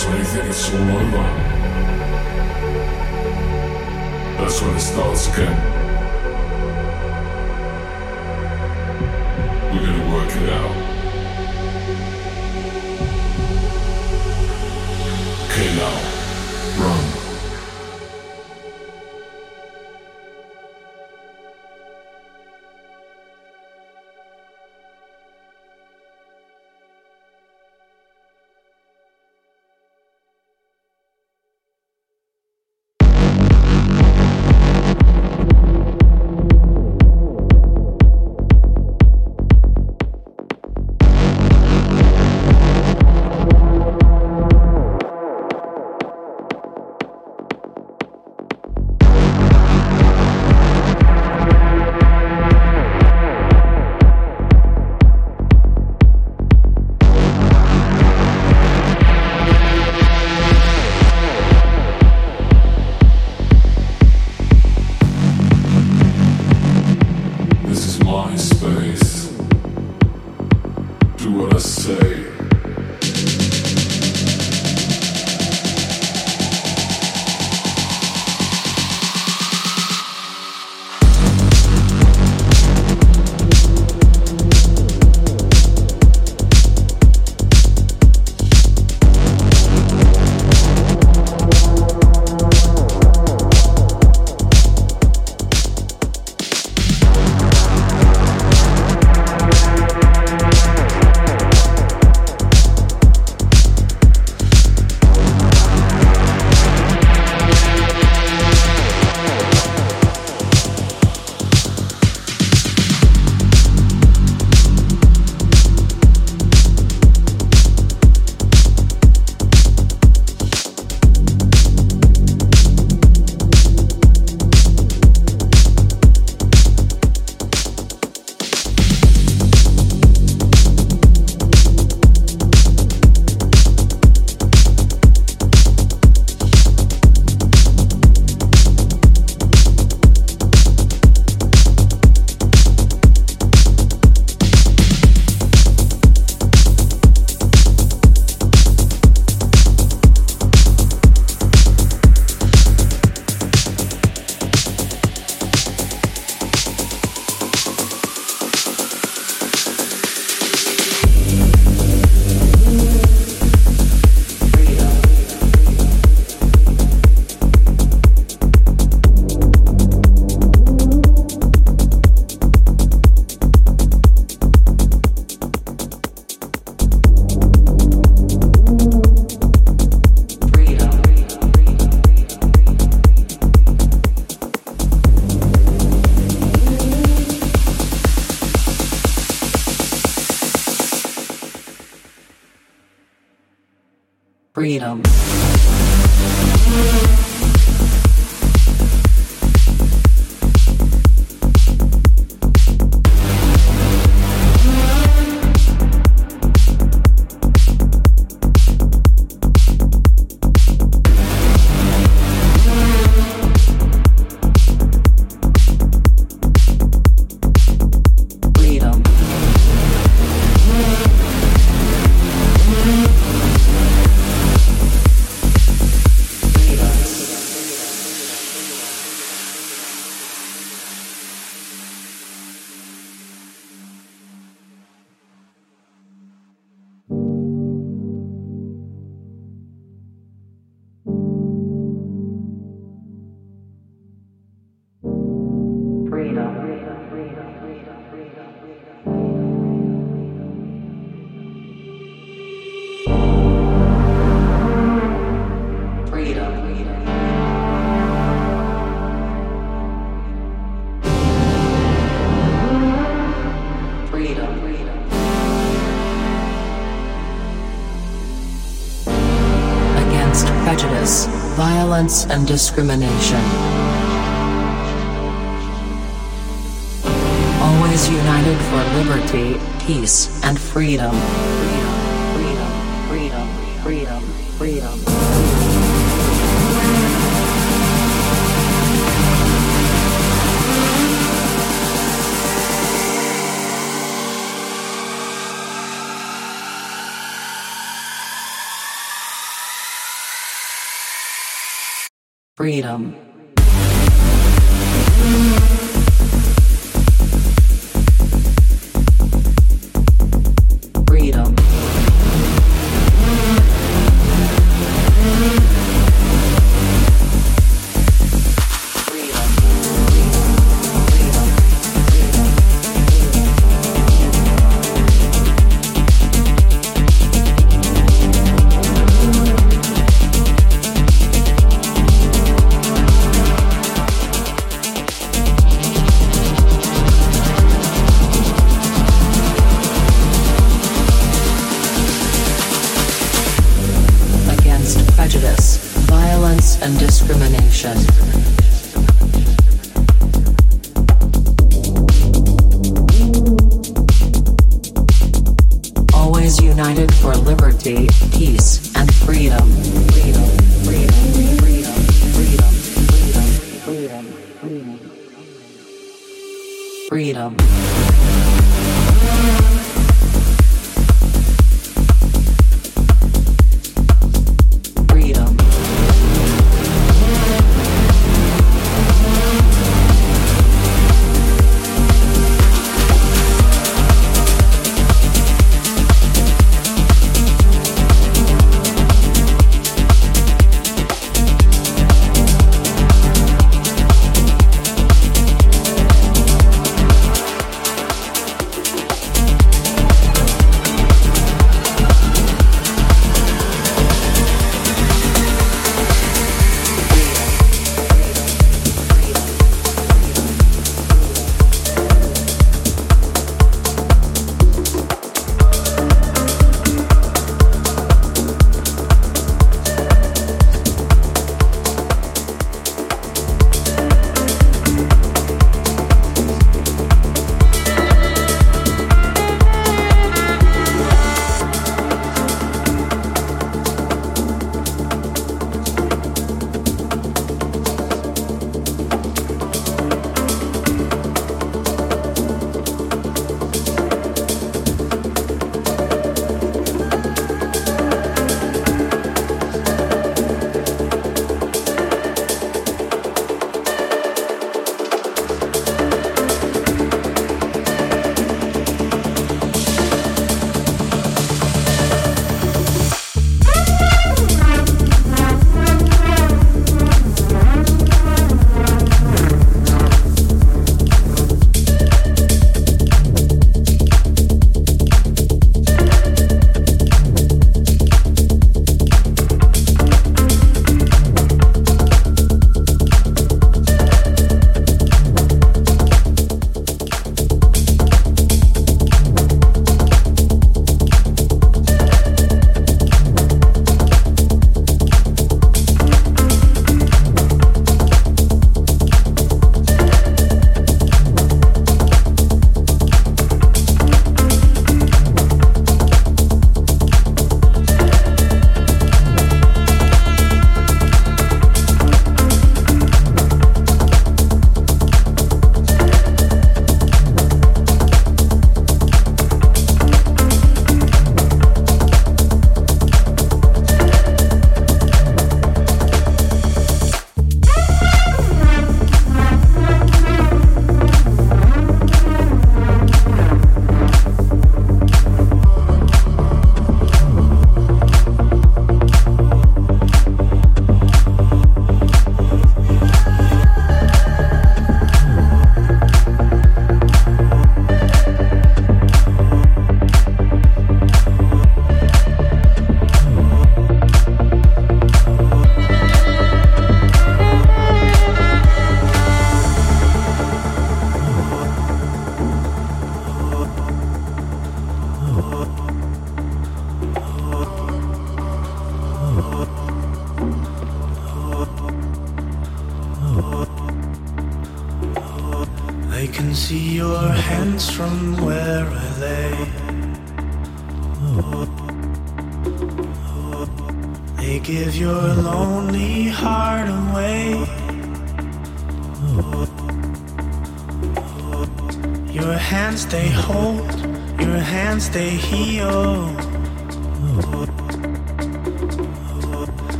That's when you think it's all over. That's when it starts again. We're gonna work it out. Violence, and discrimination. Always united for liberty, peace, and freedom. Freedom, freedom, freedom, freedom, freedom. Freedom. Freedom.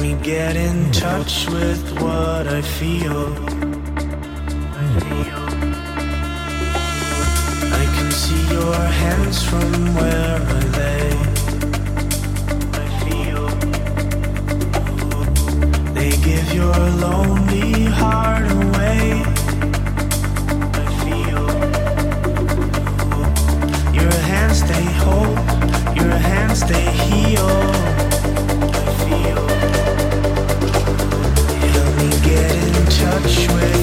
Me get in touch with what I feel. I can see your hands from where I lay. I feel they give your lonely heart away. I feel your hands they hold, your hands they heal. Touch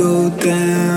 go down.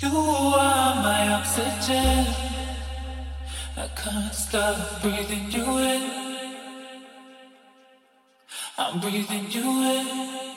You are my oxygen. I can't stop breathing you in. I'm breathing you in.